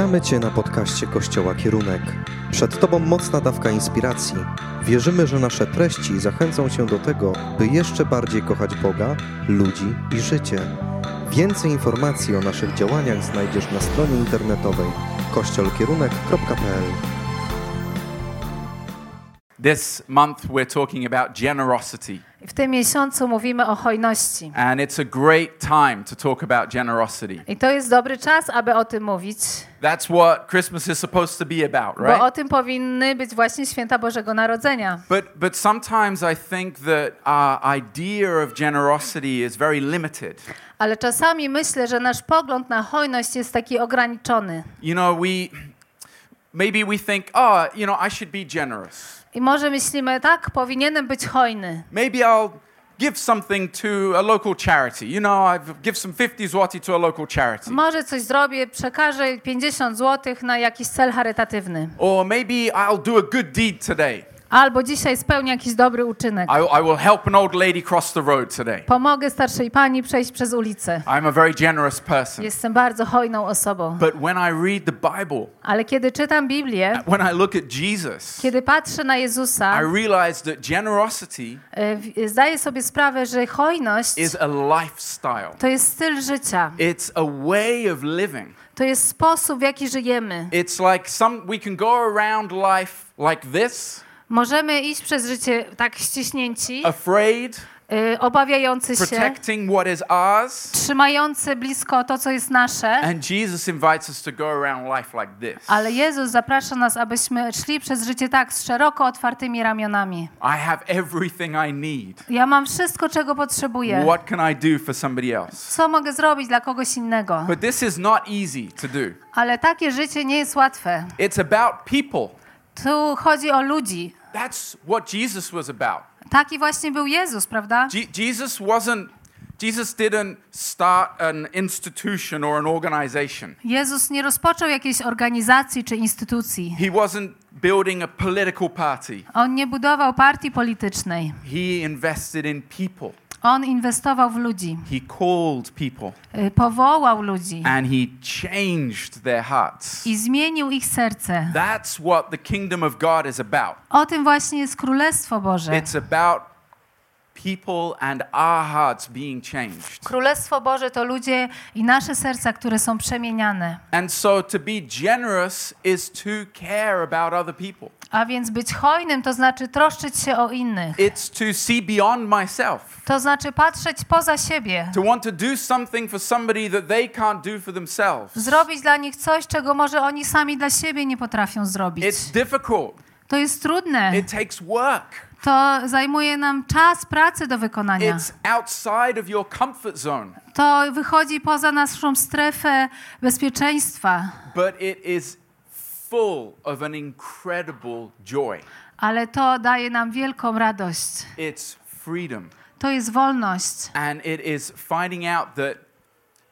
Witamy Cię na podcaście Kościoła Kierunek. Przed Tobą mocna dawka inspiracji. Wierzymy, że nasze treści zachęcą Cię do tego, by jeszcze bardziej kochać Boga, ludzi i życie. Więcej informacji o naszych działaniach znajdziesz na stronie internetowej kościolkierunek.pl. This month we're talking about generosity. W tym miesiącu mówimy o hojności. And it's a great time to talk about generosity. I to jest dobry czas, aby o tym mówić, That's what Christmas is supposed to be about, bo o right? tym powinny być właśnie święta Bożego Narodzenia. But but sometimes I think that our idea of generosity is very limited. Ale czasami myślę, że nasz pogląd na hojność jest taki ograniczony. You know, we maybe we think, oh, you know, I should be generous. I może myślimy, tak, powinienem być hojny. Maybe I'll give something to a local charity. You know, I give some 50 zloty to a local charity. Może coś zrobię, przekażę 50 zł na jakiś cel charytatywny. Or maybe I'll do a good deed today. Albo dzisiaj spełnię jakiś dobry uczynek. I, I will help an old lady cross the road today. Pomogę starszej pani przejść przez ulicę. I'm a very generous person. Jestem bardzo hojną osobą. But when I read the Bible, Ale kiedy czytam Biblię, when I look at Jesus, kiedy patrzę na Jezusa, I realize that generosity e, zdaję sobie sprawę, że hojność is a lifestyle. to jest styl życia. It's a way of living. To jest sposób, w jaki żyjemy. It's like some we can go around life like this, Możemy iść przez życie tak ściśnięci, afraid, y, obawiający się, protecting what is ours, trzymający blisko to, co jest nasze. and Jesus invites us to go around life like this. Ale Jezus zaprasza nas, abyśmy szli przez życie tak z szeroko otwartymi ramionami. I have everything I need. Ja mam wszystko, czego potrzebuję. What can I do for somebody else? Co mogę zrobić dla kogoś innego? But this is not easy to do. Ale takie życie nie jest łatwe. It's about people. Tu chodzi o ludzi. That's what Jesus was about. Taki właśnie był Jezus, prawda? Je- Jesus wasn't Jesus didn't start an institution or an organization. Jezus nie rozpoczął jakiejś organizacji czy instytucji. He wasn't building a political party. On nie budował partii politycznej. He invested in people. On inwestował w ludzi, He called people y, powołał ludzi and he changed their hearts. i zmienił ich serce. That's what the kingdom of God is about. O tym właśnie jest Królestwo Boże. It's about people and our hearts being changed. Królestwo Boże to ludzie i nasze serca, które są przemieniane. And so to be generous is to care about other people. A więc być hojnym to znaczy troszczyć się o innych. It's to see beyond myself. To znaczy patrzeć poza siebie. To want to do something for somebody that they can't do for themselves. Zrobić dla nich coś, czego może oni sami dla siebie nie potrafią zrobić. It's difficult. To jest trudne. It takes work. To zajmuje nam czas pracy do wykonania. It's outside of your comfort zone. To wychodzi poza naszą strefę bezpieczeństwa, But it is full of an incredible joy. ale to daje nam wielką radość. It's freedom. To jest wolność. And it is finding out that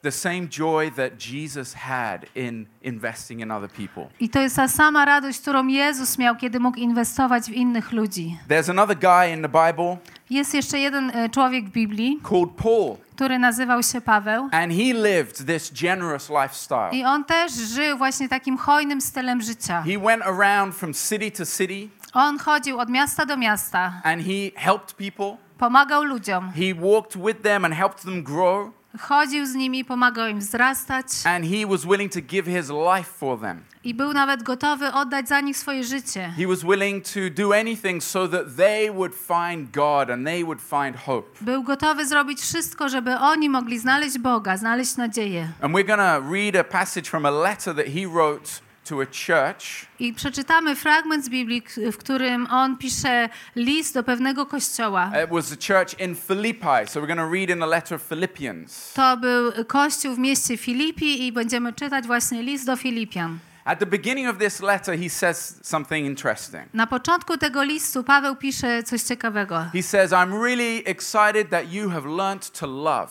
the same joy that Jesus had in investing in other people. I to jest ta sama radość, którą Jezus miał, kiedy mógł inwestować w innych ludzi. There's another guy in the Bible Jest jeszcze jeden e, człowiek w Biblii, called Paul, który nazywał się Paweł. and he lived this generous lifestyle. I on też żył właśnie takim hojnym stylem życia. He went around from city to city On chodził od miasta do miasta, and he helped people. pomagał ludziom, He walked with them and helped them grow, chodził z nimi, pomagał im wzrastać and he was willing to give his life for them. i był nawet gotowy oddać za nich swoje życie. He was willing to do anything so that they would find God and they would find hope. Był gotowy zrobić wszystko, żeby oni mogli znaleźć Boga, znaleźć nadzieję. And we're going to read a passage from a letter that he wrote to a church. I przeczytamy fragment z Biblii, w którym on pisze list do pewnego kościoła. It was a church in Philippi. So we're going to read in the letter of Philippians. To był kościół w mieście Filipi i będziemy czytać właśnie list do Filipian. At the beginning of this letter, he says something interesting. Na początku tego listu Paweł pisze coś ciekawego. He says, I'm really excited that you have learned to love.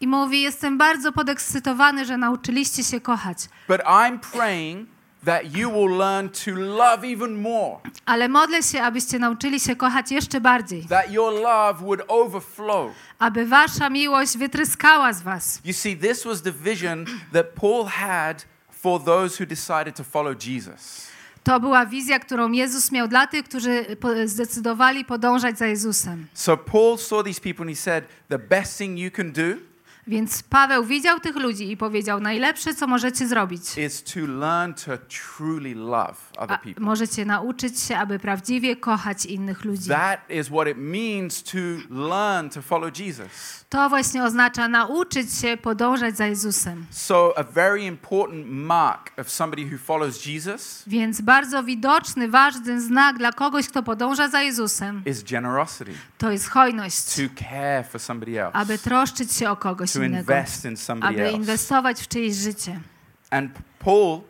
I mówi, jestem bardzo podekscytowany, że nauczyliście się kochać. But I'm praying that you will learn to love even more, Ale modlę się, abyście nauczyli się kochać jeszcze bardziej. that your love would overflow. Aby wasza miłość wytryskała z was. You see, this was the vision that Paul had for those who decided to follow Jesus. To była wizja, którą Jezus miał dla tych, którzy zdecydowali podążać za Jezusem. So Paul saw these people and he said, The best thing you can do Więc Paweł widział tych ludzi i powiedział: Najlepsze, co możecie zrobić, możecie nauczyć się, aby prawdziwie kochać innych ludzi. To właśnie oznacza nauczyć się podążać za Jezusem. So, a very important mark of somebody who follows Jesus Więc bardzo widoczny, ważny znak dla kogoś, kto podąża za Jezusem, is generosity, to jest hojność, to care for somebody else, aby troszczyć się o kogoś to innego, invest in somebody aby else. inwestować w czyjeś życie. And Paul,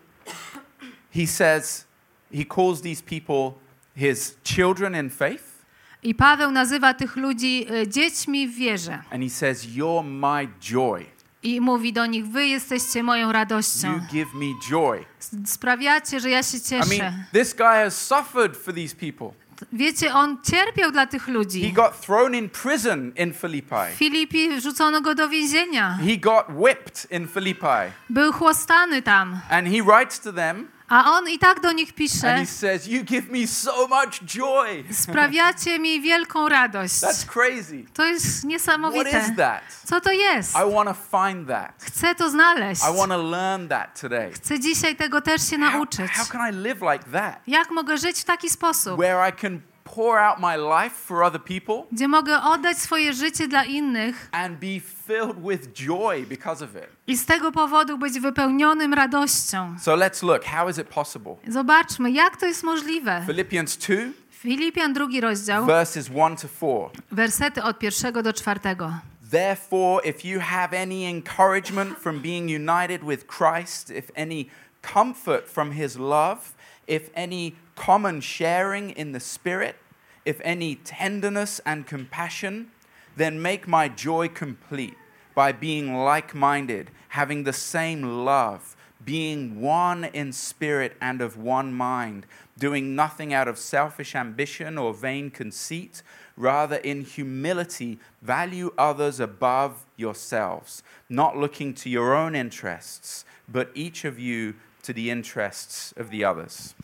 he says, he calls these people his children in faith, I Paweł nazywa tych ludzi y, dziećmi w wierze and he says, You're my joy. i mówi do nich: Wy jesteście moją You radością. give me joy. Sprawiacie, że ja się I cieszę. mean, this guy has suffered for these people. Wiecie, on cierpiał dla tych He ludzi. got thrown in prison in W Philippi. Filipi wrzucono go do więzienia. He got whipped in Philippi. Był chłostany tam. And he writes to them A on i tak do nich and pisze: he says, You give me so much joy. Sprawiacie mi wielką radość. That's crazy. To jest What is niesamowite. that? Co to jest? I want to find that. Chcę to znaleźć. I want to learn that today. Chcę dzisiaj tego też się How, nauczyć. how can I live like that? Jak mogę żyć w taki sposób, Where I can pour out my life for other people gdzie mogę oddać swoje życie dla innych and be filled with joy because of it. i z tego powodu być wypełnionym radością. So let's look. How is it possible? Zobaczmy, jak to jest możliwe. Philippians 2, Filipian drugi rozdział, verses 1 to 4. wersety od pierwszego do czwartego. Therefore, if you have any encouragement from being united with Christ, if any comfort from his love, if any common sharing in the Spirit, if any tenderness and compassion, then make my joy complete by being like minded, having the same love, being one in spirit and of one mind, doing nothing out of selfish ambition or vain conceit. Rather, in humility, value others above yourselves, not looking to your own interests, but each of you to the interests of the others.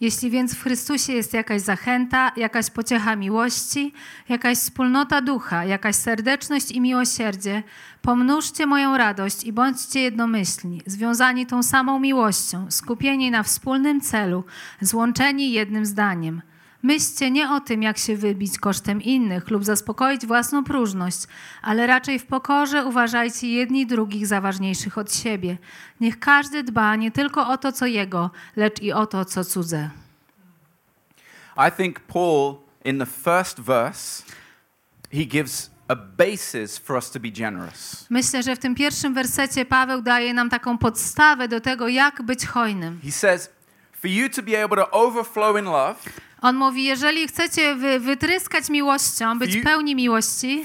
Jeśli więc w Chrystusie jest jakaś zachęta, jakaś pociecha miłości, jakaś wspólnota ducha, jakaś serdeczność i miłosierdzie, pomnóżcie moją radość i bądźcie jednomyślni, związani tą samą miłością, skupieni na wspólnym celu, złączeni jednym zdaniem. Myślcie nie o tym, jak się wybić kosztem innych lub zaspokoić własną próżność, ale raczej w pokorze uważajcie jedni drugich za ważniejszych od siebie. Niech każdy dba nie tylko o to, co jego, lecz i o to, co cudze. I think Paul, in the first verse, he gives a basis for us to be generous. Myślę, że w tym pierwszym wersecie Paweł daje nam taką podstawę do tego, jak być hojnym. He says, for you to be able to overflow in love, On mówi, jeżeli chcecie wy, wytryskać miłością, być You- pełni miłości,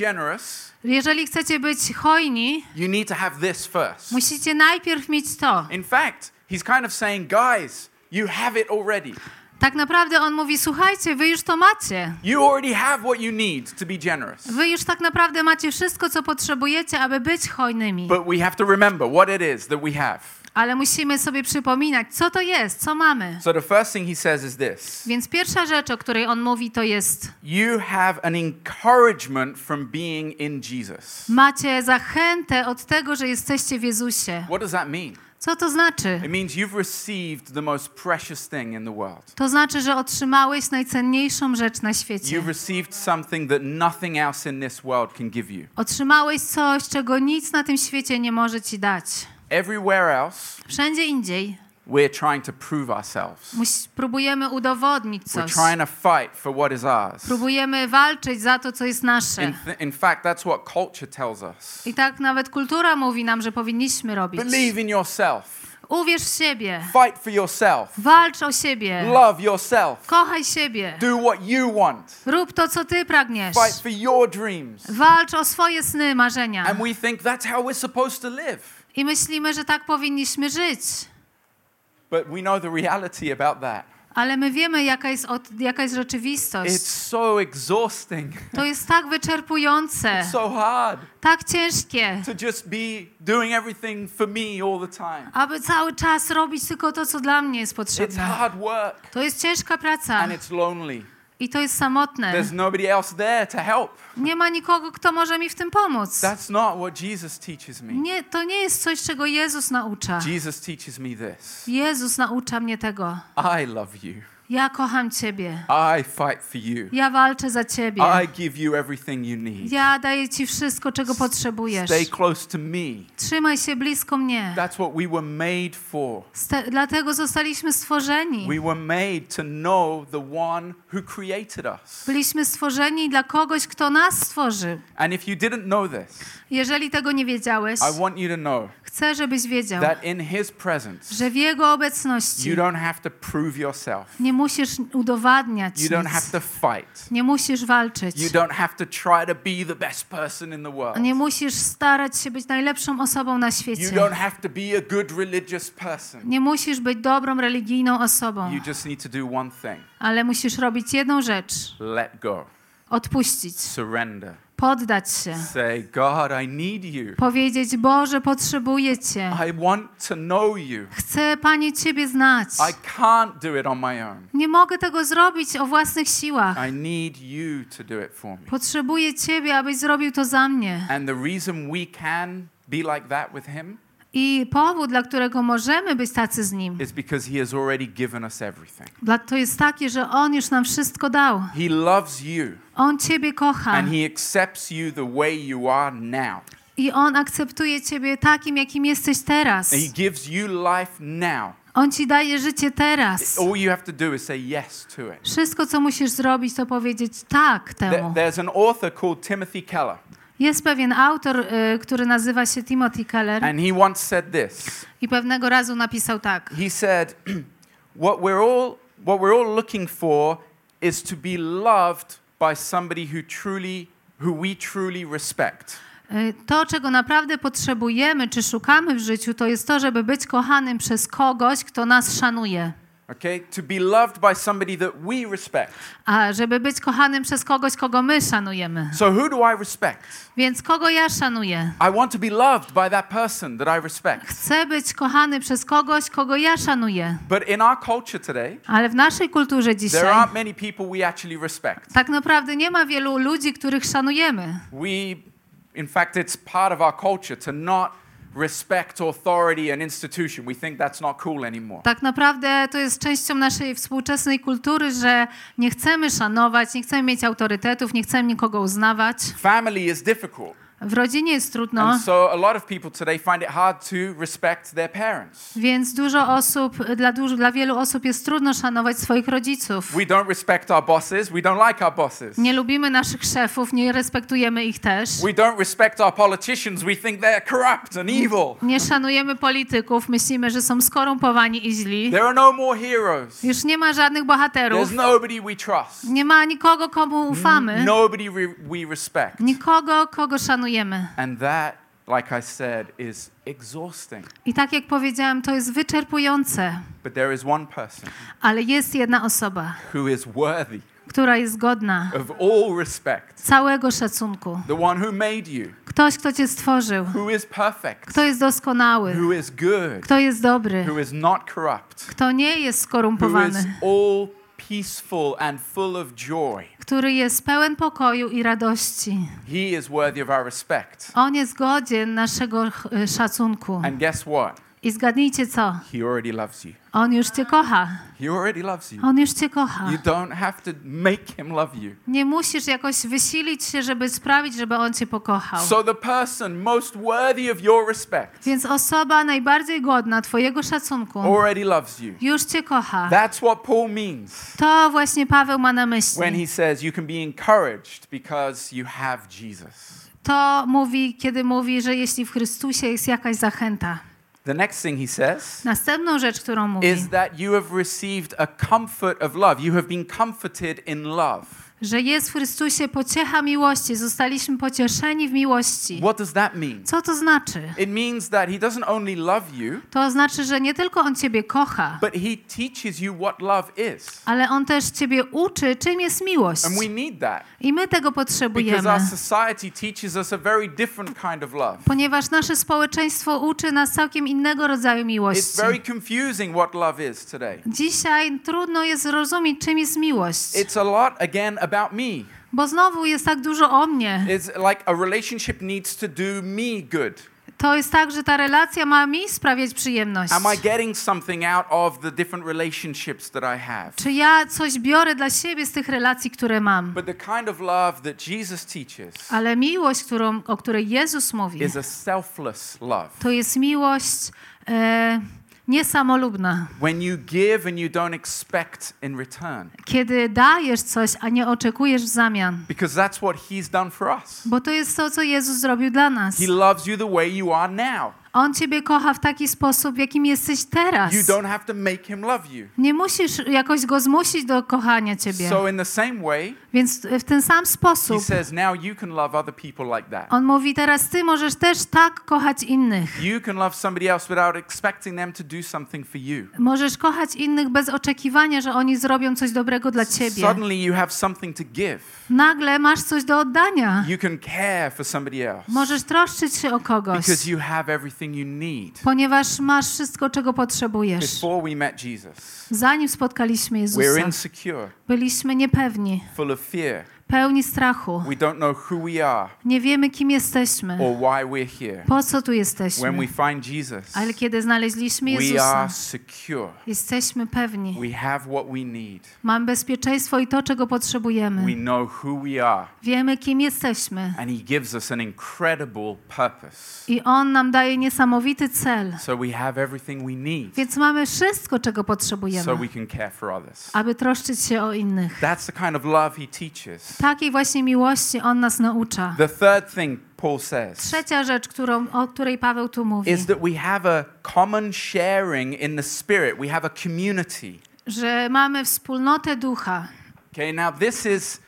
generous, jeżeli chcecie być hojni, you need to have this first. musicie najpierw mieć to. In fact, he's kind of saying, guys, you have it already. Tak naprawdę on mówi, słuchajcie, wy już to macie. You already have what you need to be generous. Wy już tak naprawdę macie wszystko, co potrzebujecie, aby być hojnymi. Ale musimy sobie przypominać, co to jest, co mamy. So the first thing he says is this Więc pierwsza rzecz, o której on mówi, to jest: You have an encouragement from being in Jesus. macie zachętę od tego, że jesteście w Jezusie. What does that mean? Co to znaczy? To znaczy, że otrzymałeś najcenniejszą rzecz na świecie. Otrzymałeś coś, czego nic na tym świecie nie może ci dać. Everywhere else, Wszędzie indziej we're trying to prove ourselves. próbujemy udowodnić We're coś. trying to fight for what is ours. Próbujemy walczyć za to, co jest In, nasze. th- in fact, that's what culture tells us. I tak nawet kultura mówi nam, że powinniśmy robić. Believe in yourself. Uwierz w siebie. Fight for yourself. Walcz o siebie. Love yourself. Kochaj siebie. Do what you want. Rób to, co ty pragniesz. Fight for your dreams. Walcz o swoje sny, marzenia. And we think that's how we're supposed to live. I myślimy, że tak powinniśmy żyć. But we know the reality about that. Ale my wiemy, jaka jest, od, jaka jest rzeczywistość. It's so exhausting, To jest tak wyczerpujące, so hard tak ciężkie, to just be doing everything for me all the time. aby cały czas robić tylko to, co dla mnie jest It's potrzebne. hard work To jest ciężka praca and it's lonely. I to jest samotne. There's nobody else there to help. Nie ma nikogo, kto może mi w tym pomóc. That's not what Jesus teaches me. Nie, to nie jest coś, czego Jezus naucza. Jesus teaches me this Jezus naucza mnie tego. I love you. Ja kocham Ciebie. I fight for you. Ja walczę za Ciebie. I give you everything you need. Ja daję Ci wszystko, czego potrzebujesz. Stay close to me. Trzymaj się blisko mnie. That's what we were made for. Dlatego zostaliśmy stworzeni. We were made to know the one who created us. Byliśmy stworzeni dla kogoś, kto nas stworzył. And if you didn't know this, Jeżeli tego nie wiedziałeś, I want you to know chcę, żebyś wiedział, that in his presence, że w Jego obecności you don't have to prove yourself. nie musisz udowadniać You don't have nic. to fight. Nie musisz walczyć. You don't have to try to be the best person in the world. Nie musisz starać się być najlepszą osobą na You świecie. don't have to be a good religious person. Nie musisz być dobrą religijną osobą, You just need to do one thing ale musisz robić jedną rzecz: let go, odpuścić, surrender. Poddać się, Say, God, I need you. powiedzieć: Boże, potrzebuję Cię. I want to know you. Chcę, Panie, Ciebie znać. I can't do it on my own. Nie mogę tego zrobić o własnych siłach. I need you to do it for me. Potrzebuję Ciebie, abyś zrobił to za mnie. And the reason we can be like that with Him I powód, dla którego możemy być tacy z Nim, is because He has already given us everything. dla- to jest taki, że On już nam wszystko dał. He loves you On Ciebie kocha and He accepts you the way you are now. i On akceptuje Ciebie takim, jakim jesteś teraz. And He gives you life now. On Ci daje życie teraz. All you have to do is say yes to it. Wszystko, co musisz zrobić, to powiedzieć tak temu. There's an author called Timothy Keller, Jest pewien autor, y, który nazywa się Timothy Keller and he once said this. i pewnego razu napisał tak. He said, "What we're all what we're all looking for is to be loved by somebody who truly who we truly respect." Y, To, czego naprawdę potrzebujemy, czy szukamy w życiu, to jest to, żeby być kochanym przez kogoś, kto nas szanuje. Okay? To be loved by somebody that we respect. A żeby być kochanym przez kogoś, kogo my szanujemy. So who do I respect? Więc kogo ja szanuję? I want to be loved by that person that I respect. Chcę być kochany przez kogoś, kogo ja szanuję. But in our culture today, Ale w naszej kulturze there dzisiaj aren't many people we actually respect. tak naprawdę nie ma wielu ludzi, których szanujemy. We in fact it's part of our culture to not respect authority and institution. We think that's not cool anymore. Tak naprawdę to jest częścią naszej współczesnej kultury, że nie chcemy szanować, nie chcemy mieć autorytetów, nie chcemy nikogo uznawać. Family is difficult. W rodzinie jest trudno, And so a lot of people today find it hard to respect their parents. więc dużo osób, dla, dużo, dla wielu osób jest trudno szanować swoich rodziców. We don't respect our bosses. We don't like our bosses. Nie lubimy naszych szefów, nie respektujemy ich też. We don't respect our politicians. We think they're corrupt and evil. Nie szanujemy polityków, myślimy, że są skorumpowani i źli. There are no more heroes. Już nie ma żadnych bohaterów. There's nobody we trust. Nie ma nikogo, komu ufamy. Nobody we respect. Nikogo, kogo szanujemy. And that, like I said, is exhausting. I tak jak powiedziałem, to jest wyczerpujące. But there is one person Ale jest jedna osoba, who is worthy która jest godna of all respect. całego szacunku. The one who made you, Ktoś, kto cię stworzył. who is perfect, Kto jest doskonały. who is good, Kto jest dobry. who is not corrupt, Kto nie jest who is skorumpowany. all peaceful and full of joy. Który jest pełen pokoju i radości. He is worthy of our respect. On jest godzien naszego y, szacunku. And guess what? I zgadnijcie co? He already loves you. On już cię kocha. He already loves you. On już cię kocha. You don't have to make him love you. Nie musisz jakoś wysilić się, żeby sprawić, żeby on cię pokochał. So the person most worthy of your respect Więc osoba najbardziej godna twojego szacunku already loves you. już cię kocha. That's what Paul means To właśnie Paweł ma na when myśli. he says you can be encouraged because you have Jesus. To mówi, kiedy mówi, że jeśli w Chrystusie jest jakaś zachęta. The next thing he says Następną rzecz, którą mówi, is that you have received a comfort of love. You have been comforted in love. Że jest w Chrystusie pociecha miłości, zostaliśmy pocieszeni w miłości. What does that mean? Co to znaczy? It means that He doesn't only love you, To znaczy, że nie tylko On Ciebie kocha, but He teaches you what love is. ale On też Ciebie uczy, czym jest miłość. And we need that I my tego because potrzebujemy, our society teaches us a very different kind of love. ponieważ nasze społeczeństwo uczy nas całkiem innego rodzaju It's miłości. very confusing what love is today. Dzisiaj trudno jest zrozumieć, czym jest miłość, It's a lot, again, about me. bo znowu jest tak dużo o mnie. It's like a relationship needs to do me good. To jest tak, że ta relacja ma mi sprawiać przyjemność. Am I getting something out of the different relationships that I have? Czy ja coś biorę dla siebie z tych relacji, które mam? But the kind of love that Jesus teaches Ale miłość, którą, o której Jezus mówi, is a selfless love. to jest miłość e, niesamolubna. When you give and you don't expect in return. Kiedy dajesz coś, a nie oczekujesz w zamian. Because that's what He's done for us. Bo to jest to, co Jezus zrobił dla nas. He loves you the way you are now. On ciebie kocha w taki sposób, w jakim jesteś teraz. You don't have to make Him love you. Nie musisz jakoś go zmusić do kochania ciebie. So, in the same way, Więc w ten sam He sposób says, now you can love other people like that. on mówi, teraz ty możesz też tak kochać innych. You can love somebody else without expecting them to do something for you. Możesz kochać innych bez oczekiwania, że oni zrobią coś dobrego dla ciebie. Suddenly, you have something to give. Nagle masz coś do oddania. You can care for somebody else Możesz troszczyć się o kogoś, because you have everything you need. ponieważ masz wszystko, czego potrzebujesz. Before we met Jesus, Zanim spotkaliśmy Jezusa, byliśmy niepewni, full fear. Pełni strachu. We don't know who we are Nie wiemy, kim jesteśmy, or why we're here. po co tu When jesteśmy. we find Jesus, Ale kiedy znaleźliśmy we Jezusa, are secure. jesteśmy pewni. We have what we need. Mamy bezpieczeństwo i to, czego We potrzebujemy. know who we are. Wiemy, kim jesteśmy. And He gives us an incredible purpose. I On nam daje niesamowity cel. So we have everything we need Więc mamy wszystko, czego so potrzebujemy, we can care for others. aby troszczyć się o innych. That's the kind of love He teaches. Takiej właśnie miłości On nas naucza. The third thing Paul says Trzecia rzecz, którą, o której Paweł tu mówi, is that we have a common sharing in the Spirit. We have a community. że mamy wspólnotę ducha. Okay, now this is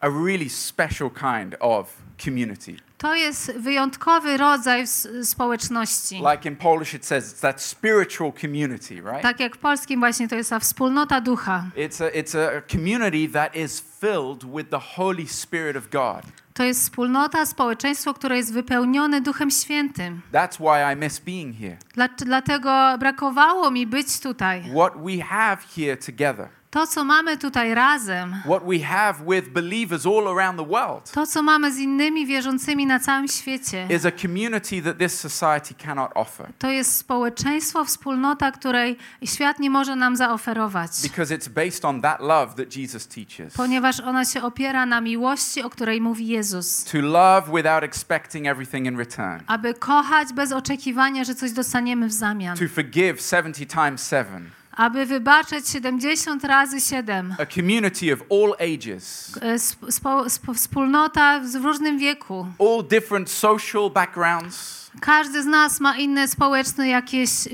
a really special kind of community. To jest wyjątkowy rodzaj społeczności. Like in Polish, it says it's that spiritual community, right? Tak jak w polskim właśnie to jest ta wspólnota ducha. It's a, it's a community that is filled with the Holy Spirit of God. To jest wspólnota, społeczeństwo, które jest wypełnione Duchem Świętym. That's why I miss being here. Dla, dlatego brakowało mi być tutaj. What we have here together, To, co mamy tutaj razem, what we have with believers all around the world, to, co mamy z innymi wierzącymi na całym świecie, is a community that this society cannot offer to jest społeczeństwo, wspólnota, której świat nie może nam zaoferować. because it's based on that love that Jesus teaches. Ponieważ ona się opiera na miłości, o której mówi Jezus. To love without expecting everything in return. Aby kochać bez oczekiwania, że coś dostaniemy w zamian. To forgive 70 times 7. Aby wybaczyć 70 razy 7. A community of all ages, E, sp- spo, sp- wspólnota w różnym wieku. all different social backgrounds, Każdy z nas ma inne społeczne jakieś e,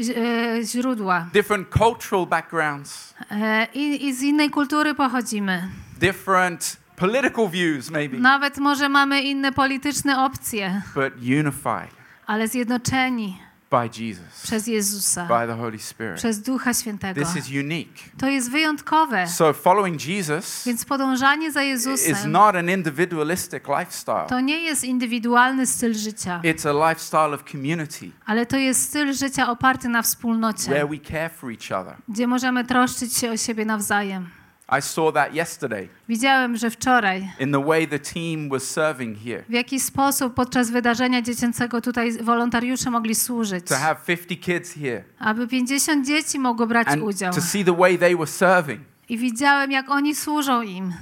źródła. different cultural backgrounds, E, i, I z innej kultury pochodzimy. different political views, maybe, Nawet może mamy inne polityczne opcje, but unified ale zjednoczeni by Jesus, przez Jezusa, by the Holy Spirit. przez Ducha Świętego. This is unique. To jest wyjątkowe. So, following Jesus Więc podążanie za is Jezusem not an individualistic lifestyle, to nie jest indywidualny styl życia, it's a lifestyle of community ale to jest styl życia oparty na wspólnocie, where we care for each other. gdzie możemy troszczyć się o siebie nawzajem. I saw that yesterday Widziałem, że wczoraj in the way the team was serving here. w jaki sposób podczas wydarzenia dziecięcego tutaj wolontariusze mogli służyć, To have 50 kids here aby 50 dzieci mogło brać and udział. to see the way they were serving I widziałem, jak oni służą im,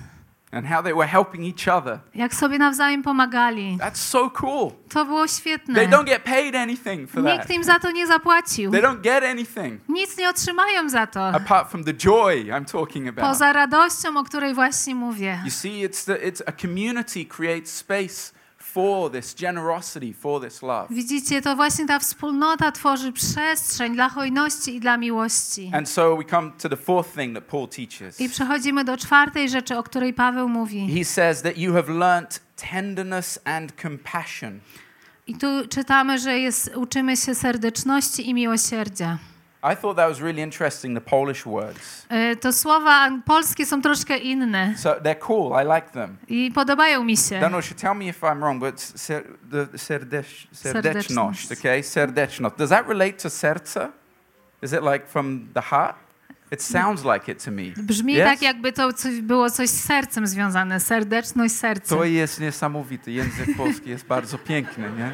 and how they were helping each other. jak sobie nawzajem pomagali. That's so cool. To było They świetne. don't get paid anything for Nikt that. im za to nie zapłacił. They don't get anything Nic nie otrzymają za to. apart from the joy I'm talking about. Poza radością, o której właśnie mówię. You see, it's the, it's a community creates space for this generosity, for this love. Widzicie, to właśnie ta wspólnota tworzy przestrzeń dla hojności i dla miłości. And so we come to the fourth thing that Paul teaches. I przechodzimy do czwartej rzeczy, o której Paweł mówi. He says that you have learnt tenderness and compassion. I tu czytamy, że jest, uczymy się serdeczności i miłosierdzia. I thought that was really interesting, the Polish words. E, To słowa polskie są troszkę inne So they're cool, I like them. i podobają mi się. Danush, tell me if I'm wrong, but ser, the serdecz, serdeczność, okay? Serdeczność. Does that relate to serce? Is it like from the heart? It sounds like it to me. Brzmi Yes? tak, jakby to coś, było coś z sercem związane. Serdeczność, serce. To jest niesamowity. Język polski jest bardzo piękny, nie?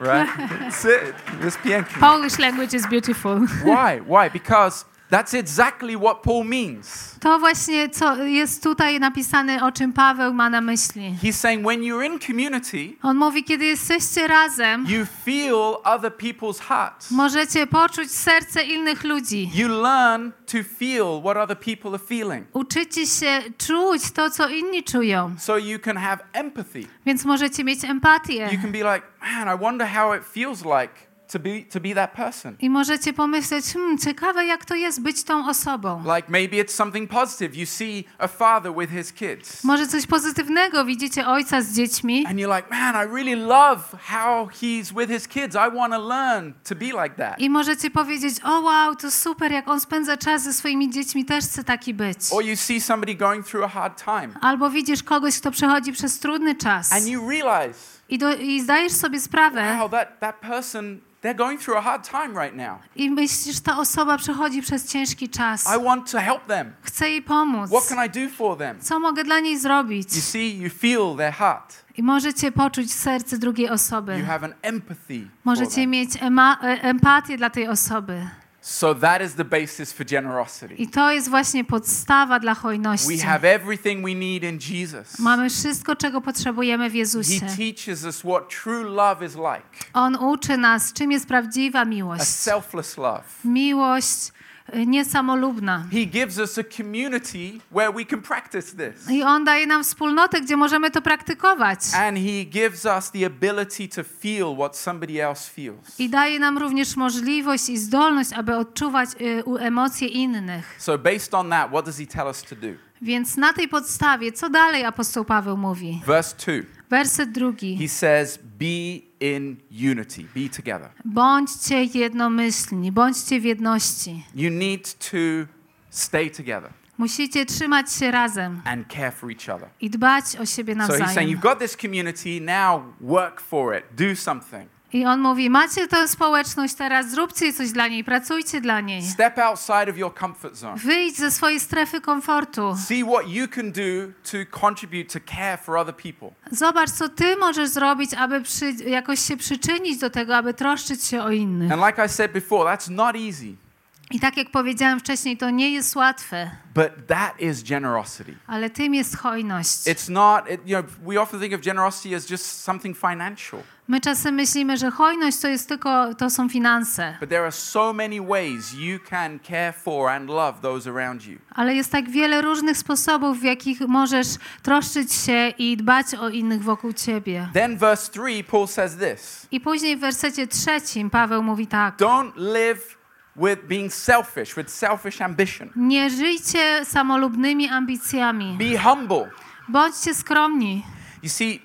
Right? It's it. Jest piękny. Polish language is beautiful. Why? Why? Because that's exactly what Paul means. To właśnie co jest tutaj napisane, o czym Paweł ma na myśli. He's saying when you're in community, On mówi, kiedy jesteście razem, you feel other people's hearts. możecie poczuć serce innych ludzi. You learn to feel what other people are feeling. Uczycie się czuć to, co inni czują. So you can have empathy. Więc możecie mieć empatię. You can be like, man, I wonder how it feels like to be to be that person. I możecie pomyśleć, hmm, ciekawe jak to jest być tą osobą. Like maybe it's something positive. You see a father with his kids. Może coś pozytywnego, widzicie ojca z dziećmi And you're like, man, I really love how he's with his kids. I want to learn to be like that. i możecie powiedzieć, o wow, to super, jak on spędza czas ze swoimi dziećmi, też chcę taki być. Or you see somebody going through a hard time Albo widzisz kogoś, kto przechodzi przez trudny czas and you realize, i, do, i zdajesz sobie sprawę wow, that, that person, they're going through a hard time right now. i myślisz, ta osoba przechodzi przez ciężki czas. I want to help them. Chcę jej pomóc. What can I do for them? Co mogę dla niej zrobić? You see, you feel their heart. I możecie poczuć serce drugiej You osoby. have an empathy. Możecie mieć e- empatię dla tej osoby. So that is the basis for generosity. I to jest właśnie podstawa dla hojności. We have everything we need in Jesus. Mamy wszystko, czego potrzebujemy w He Jezusie. teaches us what true love is like. On uczy nas, czym jest prawdziwa A miłość. selfless love. Miłość niesamolubna. He gives us a community where we can practice this. I On daje nam wspólnotę, gdzie możemy to praktykować. And he gives us the ability to feel what somebody else feels. I daje nam również możliwość i zdolność, aby odczuwać y, emocje innych. So based on that, what does he tell us to do? Więc na tej podstawie, co dalej apostoł Paweł mówi? Verse 2. Werset drugi. He says, Be in unity, be together. Bądźcie jednomyślni, bądźcie w jedności. You need to stay together Musicie trzymać się razem and care for each other. i dbać o siebie So he's saying, nawzajem. You've got this community, now work for it, do something. I on mówi, macie tę społeczność, teraz zróbcie coś dla niej, pracujcie dla niej. Step outside of your comfort zone. Wyjdź ze swojej strefy komfortu. See what you can do to contribute to care for other people. Zobacz, co ty możesz zrobić, aby przy, jakoś się przyczynić do tego, aby troszczyć się o innych. And like I said before, that's not easy, I tak jak powiedziałem wcześniej, to nie jest łatwe, but that is generosity. ale tym jest hojność. It's not, it, you know, we often think of generosity as just something financial, My czasem myślimy, że hojność to jest tylko, to są finanse, but there are so many ways you can care for and love those around you. ale jest tak wiele różnych sposobów, w jakich możesz troszczyć się i dbać o innych wokół ciebie. Then, verse 3, Paul says this I później w wersecie trzecim Paweł mówi tak. Don't live with being selfish, with selfish ambition. Nie żyjcie samolubnymi ambicjami. Be humble. Bądźcie skromni. You see,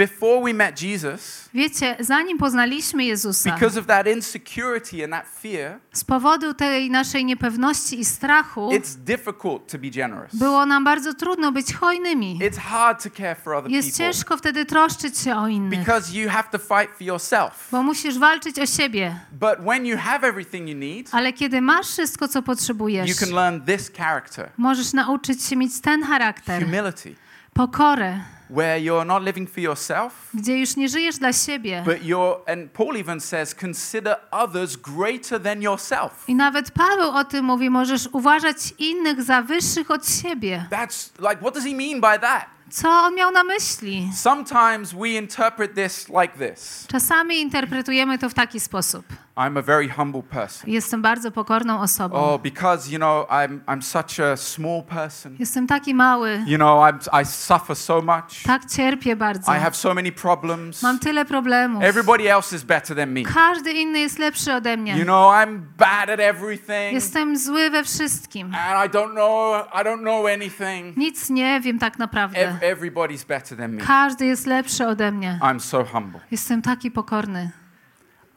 before we met Jesus, Wiecie, zanim poznaliśmy Jezusa, because of that insecurity and that fear, z powodu tej naszej niepewności i strachu, it's difficult to be generous. było nam bardzo trudno być hojnymi. It's hard to care for other Jest people ciężko wtedy troszczyć się o innych, because you have to fight for yourself. bo musisz walczyć o siebie. But when you have everything you need, Ale kiedy masz wszystko, co potrzebujesz, you can learn this character możesz nauczyć się mieć ten charakter, humility, pokorę, where you're not living for yourself, gdzie już nie żyjesz dla siebie. but you're, and Paul even says, consider others greater than yourself. I nawet Paweł o tym mówi, możesz uważać innych za wyższych od siebie. That's like, what does he mean by that? Co on miał na myśli? Sometimes we interpret this like this Czasami interpretujemy to w taki sposób. I'm a very humble person. Jestem bardzo pokorną osobą. Oh, because, you know, I'm, I'm such a small person. Jestem taki mały. You know, I'm, I suffer so much. Tak cierpię bardzo. I have so many problems. Mam tyle problemów. Everybody else is better than me. Każdy inny jest lepszy ode You mnie. know, I'm bad at everything. Jestem zły we wszystkim. And I don't know, I don't know anything. Nic nie wiem tak naprawdę. Ev- everybody's better than me. Każdy jest lepszy ode mnie. I'm so humble. Jestem taki pokorny.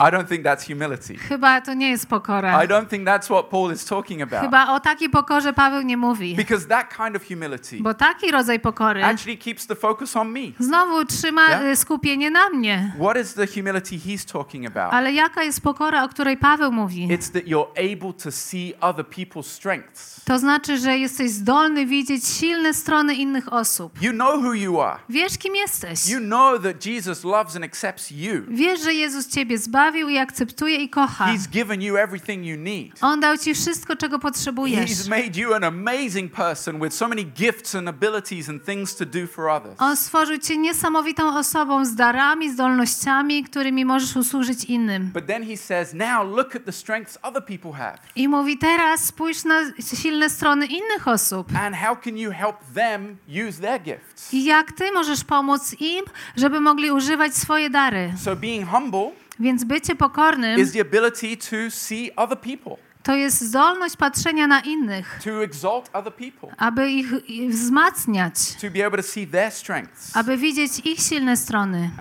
I don't think that's humility. Chyba to nie jest pokora. I don't think that's what Paul is talking about. Chyba o takiej pokorze Paweł nie mówi. Because that kind of humility Bo taki rodzaj pokory actually keeps the focus on me. znowu trzyma Yeah. y, skupienie na mnie. What is the humility he's talking about? Ale jaka jest pokora, o której Paweł mówi? It's that you're able to see other people's strengths. To znaczy, że jesteś zdolny widzieć silne strony innych osób. You know who you are. Wiesz, kim jesteś. You know that Jesus loves and accepts you. Wiesz, że Jezus ciebie i akceptuje i kocha. He's given you everything you need. On dał ci wszystko, czego potrzebujesz. He's made you an amazing person with so many gifts and abilities and things to do for others. On stworzył cię niesamowitą osobą z darami, zdolnościami, którymi możesz usłużyć innym. But then he says, now look at the strengths other people have. I mówi teraz spójrz na silne strony innych osób. And how can you help them use their gifts? I jak ty możesz pomóc im, żeby mogli używać swoje dary. So being humble Więc bycie pokornym is the ability to see other people, to jest zdolność patrzenia na innych, aby ich wzmacniać, aby widzieć ich silne strony.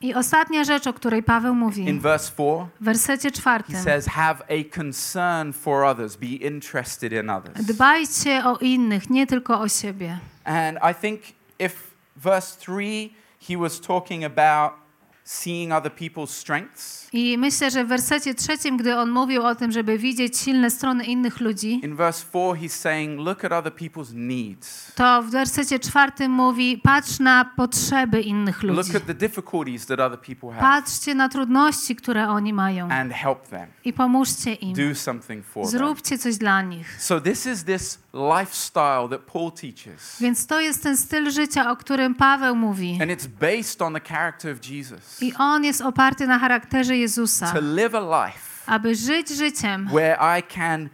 I ostatnia rzecz, o której Paweł in mówi verse 4, w wersecie czwartym. says, Have a concern for others, be interested in others. Dbajcie o innych, nie tylko o siebie. And I think if verse 3, he was talking about seeing other people's strengths. I myślę, że w wersecie trzecim, gdy on mówił o tym, żeby widzieć silne strony innych ludzi, In verse 4, he's saying, Look at other people's needs. to w wersecie czwartym mówi: patrz na potrzeby innych ludzi. Look at the difficulties that other people have Patrzcie na trudności, które oni mają and help them. i pomóżcie im. Do something for them. Zróbcie coś dla nich. So, this is this lifestyle that Paul teaches. Więc to jest ten styl życia, o którym Paweł mówi. And it's based on the character of Jesus. I on jest oparty na charakterze Jezusa, To live a life aby żyć życiem, where I can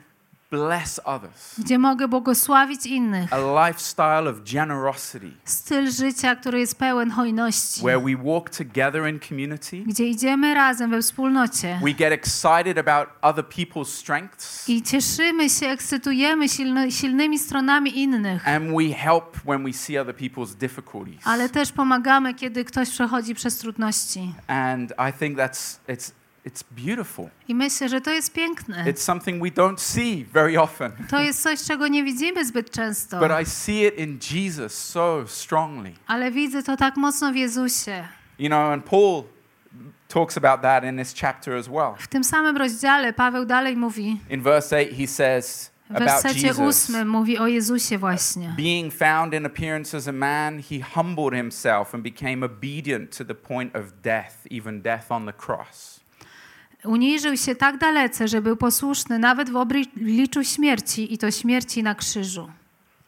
bless others, gdzie mogę błogosławić innych. a lifestyle of generosity, Styl życia, który jest pełen hojności, where we walk together in community. gdzie idziemy razem we wspólnocie We get excited about other people's strengths i cieszymy się, ekscytujemy silny, silnymi stronami innych, and we help when we see other people's difficulties. ale też pomagamy, kiedy ktoś przechodzi przez trudności. And I think that's it's it's beautiful. I myślę, że to jest piękne. It's something we don't see very often. To jest coś, czego nie widzimy zbyt często, But I see it in Jesus so strongly. ale widzę to tak mocno w Jezusie. You know, and Paul talks about that in this chapter as well. W tym samym rozdziale Paweł dalej mówi, In verse 8 he says w wersecie ósmym mówi o Jezusie właśnie. being found in appearance as a man, he humbled himself and became obedient to the point of death, even death on the cross. Uniżył się tak dalece, że był posłuszny nawet w obliczu śmierci i to śmierci na krzyżu.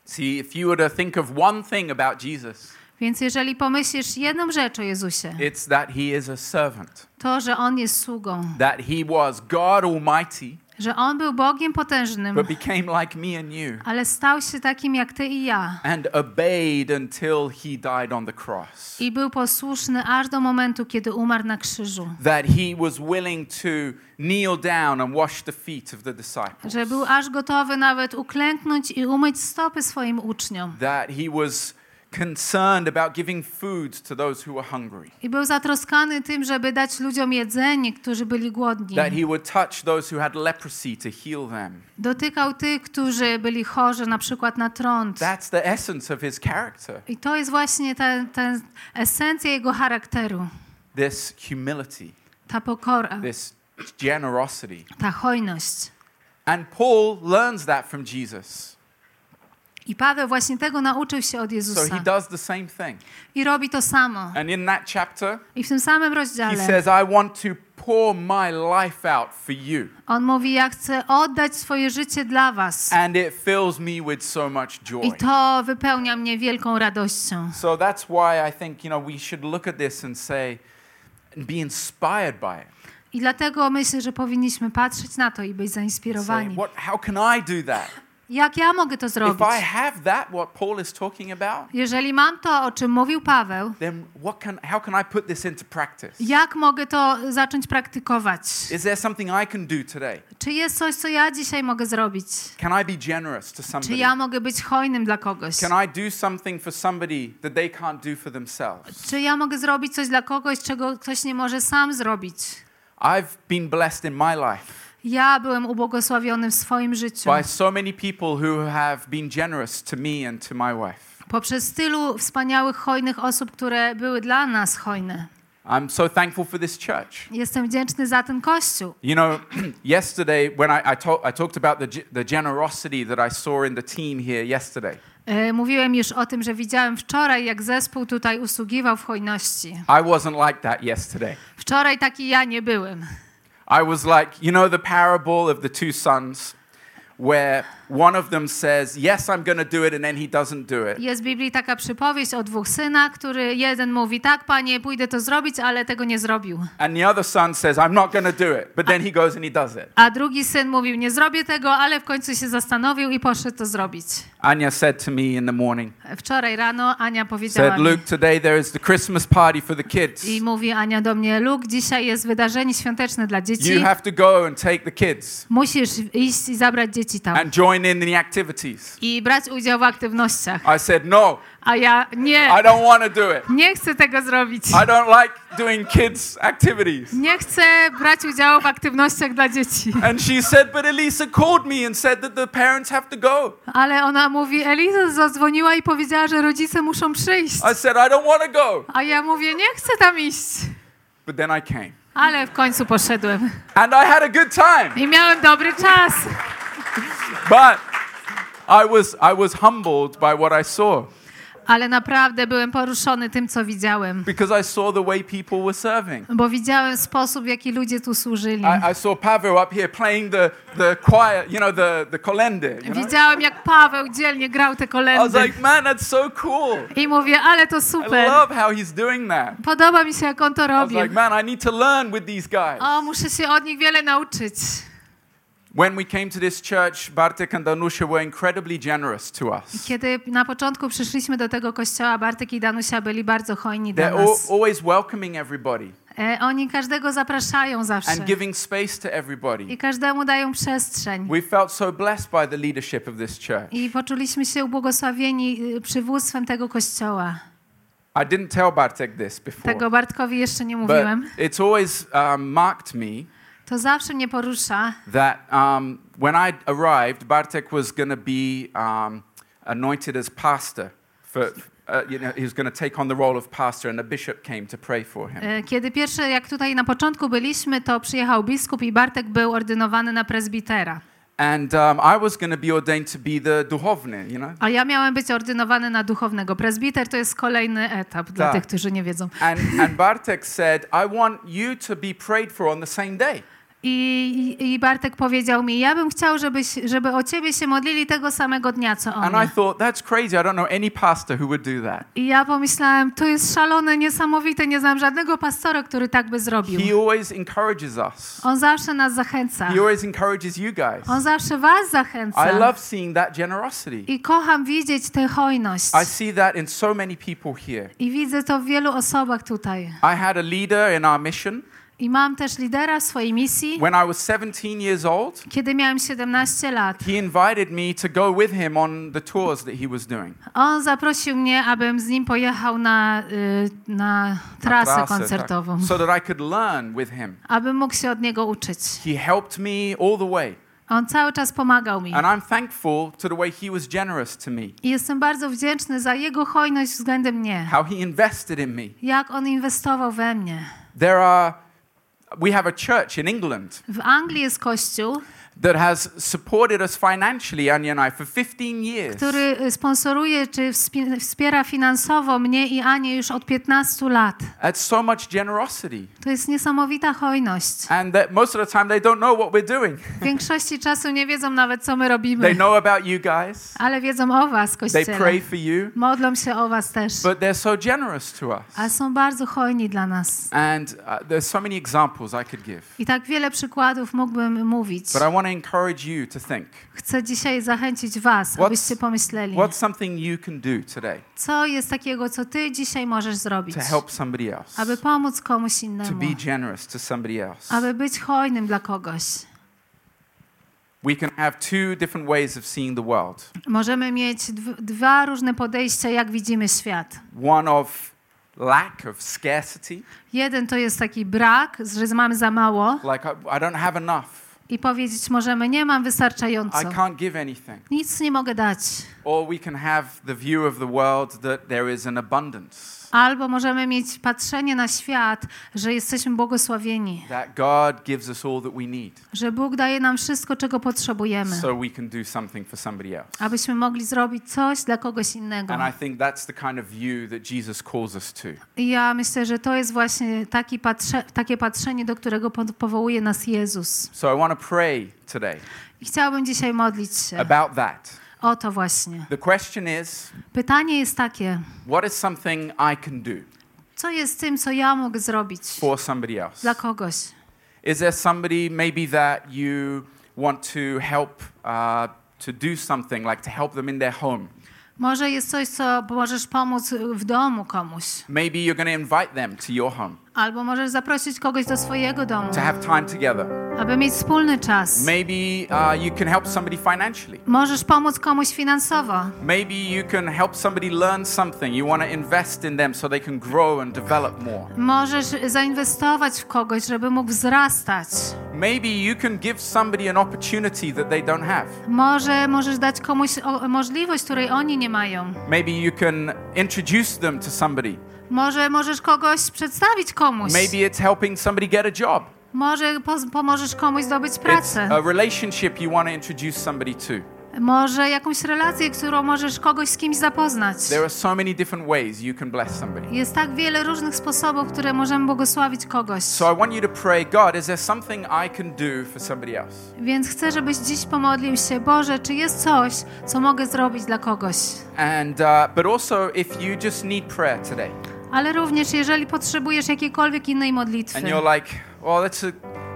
See, if you were to think of one thing about Jesus, Więc jeżeli pomyślisz jedną rzecz o Jezusie, it's that he is a servant, to, że On jest sługą, that he was God Almighty, że On był Bogiem potężnym, but became like me and you ale stał się takim jak ty i ja and obeyed until he died on the cross. i był posłuszny aż do momentu, kiedy umarł na krzyżu. That he was willing to kneel down and wash the feet of the disciples. Że był aż gotowy nawet uklęknąć i umyć stopy swoim uczniom. That he was concerned about giving food to those who were hungry. I był zatroskany tym, żeby dać ludziom jedzenie, którzy byli głodni. That he would touch those who had leprosy to heal them. Dotykał tych, którzy byli chorzy, na przykład na trąd. That's the essence of his character. I to jest właśnie ta, ta esencja jego charakteru. This humility, Ta pokora, this generosity. ta hojność. And Paul learns that from Jesus. I Paweł właśnie tego nauczył się od So Jezusa. he does the same thing. I robi to samo. And in that chapter, I w tym samym he rozdziale says, I want to pour my life out for you. on mówi, ja chcę oddać swoje życie dla was. And it fills me with so much I joy. to wypełnia mnie wielką radością. So that's why I think, you know, we should look at this and say, and be inspired by it. I dlatego myślę, że powinniśmy patrzeć na to i być Say, zainspirowani. what, how can I do that? Jak ja mogę to If zrobić? I have that, what Paul is talking about, Jeżeli mam to, o czym mówił Paweł, then what can, how can I put this into practice? jak mogę to zacząć praktykować? Is there something I can do today? Czy jest coś, co ja dzisiaj mogę zrobić? Can I be generous to Czy somebody? ja mogę być hojnym dla kogoś? Can I do something for somebody that they can't do for themselves? Czy ja mogę zrobić coś dla kogoś, czego ktoś nie może sam zrobić? I've been blessed in my life Ja byłem ubłogosławiony w swoim życiu by so many people who have been generous to me and to my wife. poprzez tylu wspaniałych, hojnych osób, które były dla nas hojne. I'm so thankful for this church. Jestem wdzięczny za ten kościół. You know, yesterday when I, I, talk, I talked about the, the generosity that I saw in the team here yesterday, E, Mówiłem już o tym, że widziałem wczoraj, jak zespół tutaj usługiwał w hojności. I wasn't like that yesterday. Wczoraj taki ja nie byłem. I was like, you know, the parable of the two sons, where one of them says, Yes, I'm going to do it, and then he doesn't do it. Jest w Biblii taka przypowieść o dwóch synach, który jeden mówi, tak panie, pójdę to zrobić, ale tego nie zrobił. And the other son says, I'm not going to do it, but then he goes and he does it. A drugi syn mówił, nie zrobię tego, ale w końcu się zastanowił i poszedł to zrobić. Anya said to me in the morning, Wczoraj rano Ania powiedziała said, mi Luke, today there is the Christmas party for the kids. i mówi Ania do mnie, Luke, dzisiaj jest wydarzenie świąteczne dla dzieci. You have to go and take the kids Musisz iść i zabrać dzieci tam and join in the activities. i brać udział w aktywnościach. I said, No, A ja nie, I don't want to do it. nie chcę tego zrobić. I don't like doing kids' activities. Nie chcę brać udziału w aktywnościach dla dzieci. And she said, But Elisa called me and said that the parents have to go. Ale ona mówi, Eliza zadzwoniła i powiedziała, że rodzice muszą przyjść. I said, I don't want to go. A ja mówię, nie chcę tam iść. But then I came. Ale w końcu poszedłem. And I had a good time. I miałem dobry czas. But I was, I was humbled by what I saw Ale naprawdę byłem poruszony tym, co widziałem. because I saw the way people were serving. Bo widziałem sposób, w jaki ludzie tu służyli. I, I saw Pavel up here playing the, the choir, you know, the, the kolende. You know? Widziałem, jak Paweł dzielnie grał te I was kolendy. like, man, that's so cool. I mówię, ale to I super. love how he's doing that. Podoba mi się, jak on to I was robi. like, man, I need to learn with these guys. O, muszę się od nich wiele nauczyć. When we came to this church, Bartek and Danusha were incredibly generous to us. Kiedy na początku przyszliśmy do tego kościoła, Bartek i Danusia byli bardzo hojni dla They're nas. always welcoming everybody E, oni każdego zapraszają zawsze. and giving space to everybody. I każdemu dają przestrzeń. We felt so blessed by the leadership of this church. I poczuliśmy się ubłogosławieni y, przywództwem tego kościoła. I didn't tell Bartek this before, Tego Bartkowi jeszcze nie but mówiłem. it's always um, marked me To zawsze mnie porusza, that um, when I arrived, Bartek was going to be um, anointed as pastor. For, uh, you know, he was going to take on the role of pastor, and a bishop came to pray for him. E, Kiedy pierwszy, jak tutaj na początku byliśmy, to przyjechał biskup i Bartek był ordynowany na prezbitera. And um, I was going to be ordained to be the duhovny, you know. A ja miałem być ordynowany na duchownego. Prezbiter to jest kolejny etap dla Tak. tych, którzy nie wiedzą. And, and Bartek said, I want you to be prayed for on the same day. I, I Bartek powiedział mi, ja bym chciał, żebyś, żeby o ciebie się modlili tego samego dnia, co o And I mnie. thought, that's crazy. I don't know any pastor who would do that. I ja pomyślałem, to jest szalone, niesamowite, nie znam żadnego pastora, który tak by zrobił. He always encourages us. On zawsze nas zachęca. He always encourages you guys. On zawsze was zachęca. I love seeing that generosity. I kocham widzieć tę hojność. I see that in so many people here. I widzę to w wielu osobach tutaj. I had a leader in our mission I mam też lidera swojej misji. when I was 17 years old. Kiedy miałem 17 lat, He invited me to go with him on the tours that he was doing. on zaprosił mnie, abym z nim pojechał na, y, na trasę Trasę, koncertową, tak. So that I could learn with him. abym mógł się od niego uczyć. He helped me all the way. On cały czas pomagał mi. And I'm thankful to the way he was generous to me, I jestem bardzo wdzięczny za jego hojność względem mnie. how he invested in me. Jak on inwestował we mnie. There are, we have a church in England, W Anglii jest kościół that has supported us financially, Anya and I, for 15 years. który y, sponsoruje czy wspi- wspiera finansowo mnie i Anię już od 15 lat. That's so much generosity. To jest niesamowita hojność. And that most of the time they don't know what we're doing. W większości czasu nie wiedzą nawet, co my They robimy, know about you guys, ale wiedzą o was, they Kościele. pray for you, Modlą się o was też. but they're so generous to A us. są bardzo hojni dla nas. And uh, there's so many examples I could give. I tak wiele przykładów mógłbym mówić. But I want to encourage you to think Chcę dzisiaj zachęcić was, What's- abyście pomyśleli, what's something you can do today co jest takiego, co ty dzisiaj możesz zrobić, to help somebody else, aby pomóc komuś to innemu, be generous to somebody else. aby być hojnym dla kogoś. We can have two different ways of seeing the world Możemy mieć dw- dwa różne podejścia, jak widzimy świat. one of lack, of scarcity, Jeden to jest taki brak, że mamy za mało like I, I don't have enough, i powiedzieć możemy, nie mam wystarczająco. I can't give anything. Nic nie mogę dać. Or we can have the view of the world that there is an abundance, Albo możemy mieć patrzenie na świat, że jesteśmy błogosławieni, that God gives us all that we need, że Bóg daje nam wszystko, czego potrzebujemy, so we can do something for somebody else. abyśmy mogli zrobić coś dla kogoś innego. And I think that's the kind of view that Jesus calls us to. I ja myślę, że to jest właśnie taki patrze, takie patrzenie, do którego po- powołuje nas Jezus. So I want to pray today I chciałabym dzisiaj modlić się about that. O to właśnie. The question is Pytanie jest takie, what is something I can do co jest tym, co ja mogę zrobić for somebody else? dla kogoś? Is there somebody maybe that you want to help uh, to do something, like to help them in their home? Może jest coś, co możesz pomóc w domu komuś. Maybe you're going to invite them to your home Albo możesz zaprosić kogoś do swojego domu, to have time together. aby mieć wspólny czas. Maybe uh, you can help somebody financially. Możesz pomóc komuś finansowo. Maybe you can help somebody learn something. You want to invest in them so they can grow and develop more. Możesz zainwestować w kogoś, żeby mógł wzrastać. Maybe you can give somebody an opportunity that they don't have. Może możesz dać komuś możliwość, której oni nie mają. Maybe you can introduce them to somebody. Może możesz kogoś przedstawić komuś. Maybe it's helping somebody get a job. Może pomożesz komuś zdobyć It's pracę. a relationship you want to introduce somebody to. Może jakąś relację, którą możesz kogoś z kimś zapoznać. There are so many different ways you can bless somebody. Jest tak wiele różnych sposobów, które możemy błogosławić kogoś. So I want you to pray, God, is there something I can do for somebody else? Więc chcę, żebyś dziś pomodlił się, Boże, czy jest coś, co mogę zrobić dla kogoś? And uh, but also if you just need prayer today Ale również, jeżeli potrzebujesz jakiejkolwiek innej modlitwy, and you're like, oh, that's a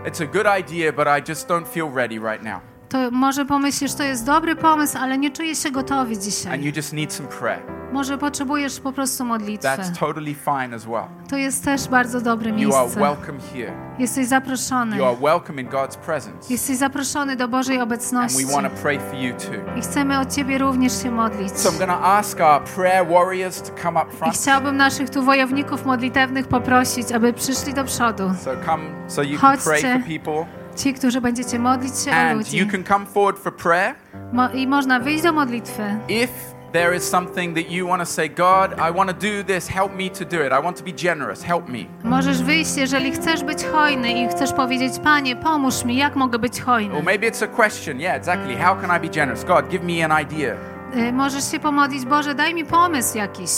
it's a good idea, but I just don't feel ready right now. To może pomyślisz, to jest dobry pomysł, ale nie czuję się gotowy And dzisiaj. you just need some prayer. Może potrzebujesz po prostu modlitwy. That's totally fine as well. To jest też bardzo dobre You are miejsce. welcome here. Jesteś zaproszony. You are welcome in God's presence. Jesteś zaproszony do Bożej And obecności. we want to pray for you too. I chcemy od Ciebie również się modlić. So I'm going to ask our prayer warriors to come up I front. chciałbym naszych tu wojowników modlitewnych poprosić, aby przyszli do przodu. So come so you can pray Chodźcie. for people. Ci, którzy będziecie modlić się o And ludzi. you can come forward for prayer. Mo- I można wyjść do modlitwy. If there is something that you want to say, God, I want to do this, help me to do it. I want to be generous, help me. Możesz wyjść, jeżeli chcesz być hojny i chcesz powiedzieć, Panie, pomóż mi, jak mogę być Or hojny. maybe it's a question. Yeah, exactly. How can I be generous? God, give me an idea. Y, Możesz się pomodlić, Boże, daj mi pomysł jakiś.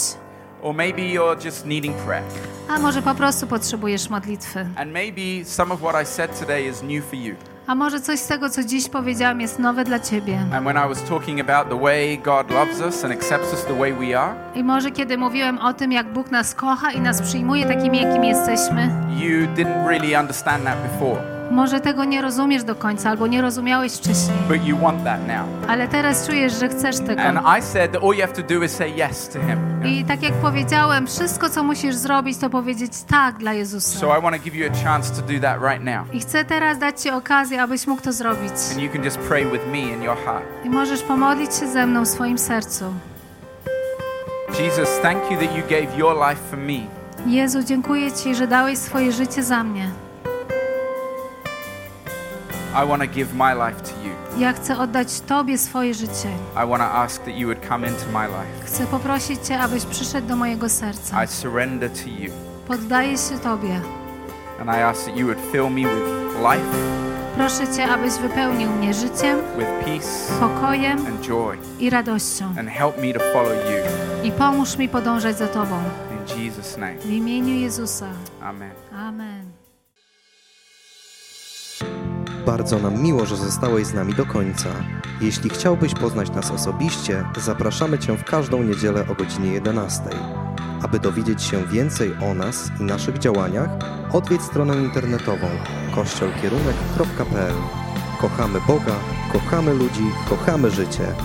Or maybe you're just needing prayer. A może po prostu potrzebujesz modlitwy. And maybe some of what I said today is new for you. A może coś z tego, co dziś powiedziałam, jest nowe dla Ciebie. And when I was talking about the way God loves us and accepts us the way we are, I może kiedy mówiłem o tym, jak Bóg nas kocha i nas przyjmuje takimi, jakimi jesteśmy, you didn't really understand that before. Może tego nie rozumiesz do końca albo nie rozumiałeś wcześniej. But you want that now. Ale teraz czujesz, że chcesz tego. And I said that all you have to do is say yes to Him. I tak jak powiedziałem, wszystko, co musisz zrobić, to powiedzieć tak dla Jezusa. So I want to give you a chance to do that right now. I chcę teraz dać Ci okazję, abyś mógł to zrobić. And you can just pray with me in your heart. I możesz pomodlić się ze mną w swoim sercu. Jesus, thank you that you gave your life for me. Jezu, dziękuję Ci, że dałeś swoje życie za mnie. I want to give my life to you. Ja chcę oddać Tobie swoje życie. I want to ask that you would come into my life. Chcę poprosić Cię, abyś przyszedł do mojego serca. I surrender to you. Poddaję się Tobie And I ask that you would fill me with life Proszę Cię, abyś wypełnił mnie życiem, with peace pokojem and joy, i radością. and help me to follow you. I pomóż mi podążać za Tobą. In Jesus' name, W imieniu Jezusa. amen. Amen. Bardzo nam miło, że zostałeś z nami do końca. Jeśli chciałbyś poznać nas osobiście, zapraszamy Cię w każdą niedzielę o godzinie 11. Aby dowiedzieć się więcej o nas i naszych działaniach, odwiedź stronę internetową kościolkierunek.pl. Kochamy Boga, kochamy ludzi, kochamy życie.